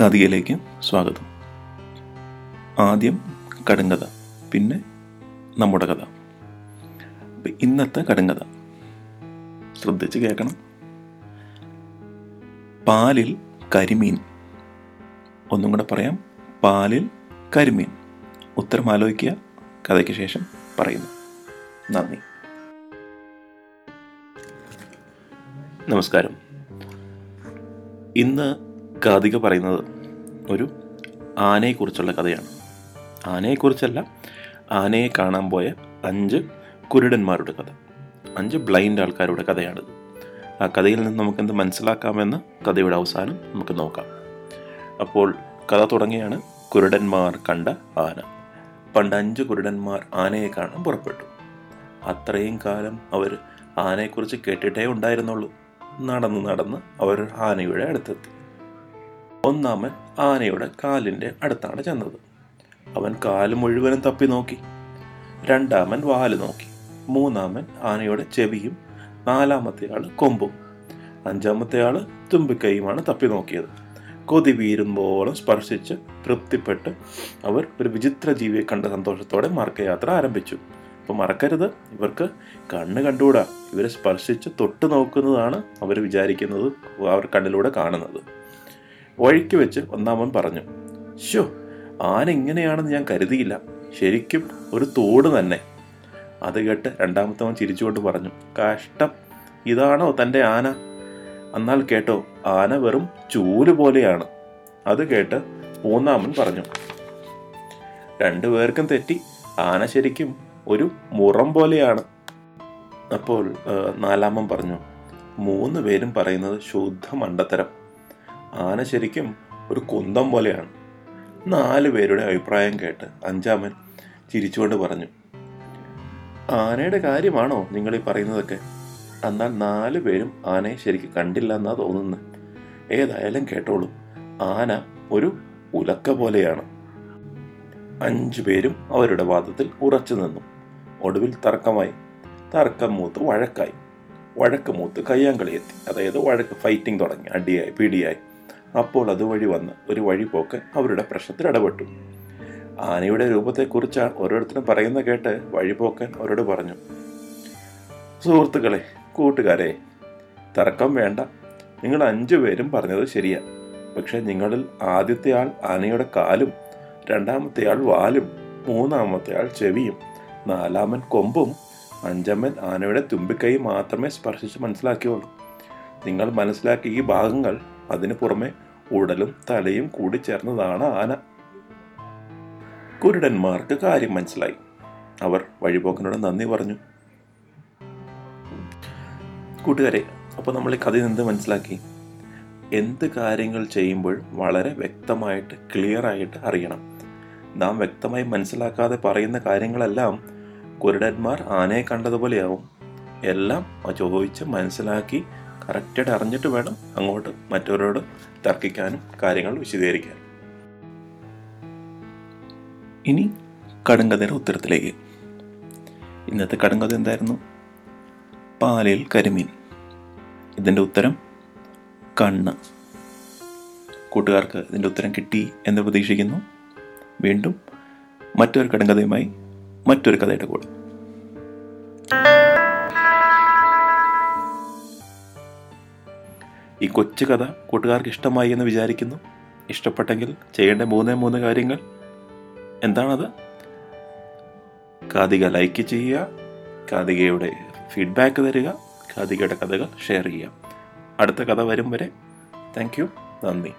കഥയിലേക്ക് സ്വാഗതം. ആദ്യം കടുങ്കഥ പിന്നെ നമ്മുടെ കഥ. ഇന്നത്തെ കടുങ്കഥ ശ്രദ്ധിച്ച് കേൾക്കണം. പാലിൽ കരിമീൻ. ഒന്നും കൂടെ പറയാം. പാലിൽ കരിമീൻ. ഉത്തരം ആലോചിക്കുക. കഥയ്ക്ക് ശേഷം പറയുന്നു. നന്ദി. നമസ്കാരം. ഇന്ന് കാതിക പറയുന്നത് ഒരു ആനയെക്കുറിച്ചുള്ള കഥയാണ്. ആനയെക്കുറിച്ചല്ല ആനയെ കാണാൻ പോയ അഞ്ച് കുരുടന്മാരുടെ കഥ. അഞ്ച് ബ്ലൈൻഡ് ആൾക്കാരുടെ കഥയാണിത്. ആ കഥയിൽ നിന്ന് നമുക്കെന്ത് മനസ്സിലാക്കാമെന്ന് കഥയുടെ അവസാനം നമുക്ക് നോക്കാം. അപ്പോൾ കഥ തുടങ്ങിയാണ്. കുരുടന്മാർ കണ്ട ആന. പണ്ട് അഞ്ച് കുരുടന്മാർ ആനയെ കാണാൻ പുറപ്പെട്ടു. അത്രയും കാലം അവർ ആനയെക്കുറിച്ച് കേട്ടിട്ടേ ഉണ്ടായിരുന്നുള്ളൂ. നടന്ന് നടന്ന് അവർ ആനയുടെ അടുത്തെത്തി. ഒന്നാമൻ ആനയുടെ കാലിന്റെ അടുത്താണ് ചെന്നത്. അവൻ കാൽ മുഴുവനും തപ്പി നോക്കി. രണ്ടാമൻ വാൽ നോക്കി. മൂന്നാമൻ ആനയുടെ ചെവിയും നാലാമത്തെ ആൾ കൊമ്പും. അഞ്ചാമത്തെ ആൾ തുമ്പിക്കൈയുമാണ് തപ്പി നോക്കിയത്. കൊതി വീരുമ്പോളം സ്പർശിച്ച് തൃപ്തിപ്പെട്ട് അവർ ഒരു വിചിത്ര ജീവിയെ കണ്ട സന്തോഷത്തോടെ മറക്കയാത്ര ആരംഭിച്ചു. അപ്പോൾ മറക്കരുത്. ഇവർക്ക് കണ്ണ് കണ്ടുകൂടാ. ഇവരെ സ്പർശിച്ച് തൊട്ട് നോക്കുന്നതാണ് അവർ വിചാരിക്കുന്നത് അവർ കണ്ണിലൂടെ കാണുന്നത്. വഴിക്ക് വെച്ച് ഒന്നാമൻ പറഞ്ഞു ഷോ ആന ഇങ്ങനെയാണെന്ന് ഞാൻ കരുതിയില്ല. ശരിക്കും ഒരു തോട് തന്നെ. അത് കേട്ട് രണ്ടാമത്തവൻ ചിരിച്ചുകൊണ്ട് പറഞ്ഞു കഷ്ടം. ഇതാണോ തന്റെ ആന? എന്നാൽ കേട്ടോ ആന വെറും ചൂൽ പോലെയാണ്. അത് കേട്ട് മൂന്നാമൻ പറഞ്ഞു രണ്ടുപേർക്കും തെറ്റി. ആന ശരിക്കും ഒരു മുറം പോലെയാണ്. അപ്പോൾ നാലാമൻ പറഞ്ഞു മൂന്ന് പേരും പറയുന്നത് ശുദ്ധ മണ്ടത്തരം ആന ശരിക്കും ഒരു കുന്തം പോലെയാണ്. നാല് പേരുടെ അഭിപ്രായം കേട്ട് അഞ്ചാമൻ ചിരിച്ചുകൊണ്ട് പറഞ്ഞു ആനയുടെ കാര്യമാണോ നിങ്ങൾ ഈ പറയുന്നതൊക്കെ? എന്നാൽ നാല് പേരും ആനയെ ശരിക്കും കണ്ടില്ല എന്നാ തോന്നുന്നത് ഏതായാലും കേട്ടോളൂ. ആന ഒരു ഉലക്ക പോലെയാണ്. അഞ്ചു പേരും അവരുടെ വാദത്തിൽ ഉറച്ചു നിന്നു. ഒടുവിൽ തർക്കമായി തർക്കം മൂത്ത് വഴക്കായി. വഴക്ക് മൂത്ത് കയ്യാങ്കളി എത്തി അതായത് വഴക്ക് ഫൈറ്റിംഗ് തുടങ്ങി. അടിയായി പിടിയായി. അപ്പോൾ അതുവഴി വന്ന് ഒരു വഴിപോക്ക് അവരുടെ പ്രശ്നത്തിൽ ഇടപെട്ടു. ആനയുടെ രൂപത്തെക്കുറിച്ചാണ് ഓരോരുത്തരും പറയുന്ന കേട്ട് വഴിപോക്കൻ അവരോട് പറഞ്ഞു സുഹൃത്തുക്കളെ കൂട്ടുകാരെ തർക്കം വേണ്ട. നിങ്ങൾ അഞ്ചു പേരും പറഞ്ഞത് ശരിയാ. പക്ഷെ നിങ്ങളിൽ ആദ്യത്തെ ആൾ ആനയുടെ കാലും രണ്ടാമത്തെ ആൾ വാലും മൂന്നാമത്തെ ആൾ ചെവിയും നാലാമൻ കൊമ്പും അഞ്ചമ്മൻ ആനയുടെ തുമ്പിക്കൈ മാത്രമേ സ്പർശിച്ച് മനസ്സിലാക്കിയുള്ളൂ. നിങ്ങൾ മനസ്സിലാക്കിയ ഈ ഭാഗങ്ങൾ അതിനു പുറമെ ഉടലും തലയും കൂടി ചേർന്നതാണ് ആന. കുരുടന്മാർക്ക് കാര്യം മനസ്സിലായി. അവർ വഴിപോക്കനോട് നന്ദി പറഞ്ഞു. കൂട്ടുകാരെ അപ്പോൾ നമ്മൾ ഈ കഥയിൽ നിന്ന് മനസ്സിലാക്കി? എന്ത് കാര്യങ്ങൾ ചെയ്യുമ്പോൾ വളരെ വ്യക്തമായിട്ട് ക്ലിയർ ആയിട്ട് അറിയണം. നാം വ്യക്തമായി മനസ്സിലാക്കാതെ പറയുന്ന കാര്യങ്ങളെല്ലാം കുരുടന്മാർ ആനയെ കണ്ടതുപോലെയാവും. എല്ലാം ചോദിച്ച് മനസ്സിലാക്കി കറക്റ്റായിട്ട് അറിഞ്ഞിട്ട് വേണം അങ്ങോട്ട് മറ്റവരോട് തർക്കിക്കാനും കാര്യങ്ങൾ വിശദീകരിക്കാനും. ഇനി കടുങ്കഥയുടെ ഉത്തരത്തിലേക്ക്. ഇന്നത്തെ കടുങ്കഥ എന്തായിരുന്നു? പാലിൽ കരിമീൻ. ഇതിന്റെ ഉത്തരം കണ്ണ്. കൂട്ടുകാർക്ക് ഇതിന്റെ ഉത്തരം കിട്ടി എന്ന് പ്രതീക്ഷിക്കുന്നു. വീണ്ടും മറ്റൊരു കടുങ്കഥയുമായി മറ്റൊരു കഥയുടെ കൂടെ. ഈ കൊച്ചു കഥ കൂട്ടുകാർക്ക് ഇഷ്ടമായി എന്ന് വിചാരിക്കുന്നു. ഇഷ്ടപ്പെട്ടെങ്കിൽ ചെയ്യേണ്ട മൂന്നേ മൂന്ന് കാര്യങ്ങൾ. എന്താണത്? കാതിക ലൈക്ക് ചെയ്യുക കാതികയുടെ ഫീഡ്ബാക്ക് തരിക കാതികയുടെ കഥകൾ ഷെയർ ചെയ്യുക. അടുത്ത കഥ വരും വരെ. താങ്ക് യു നന്ദി.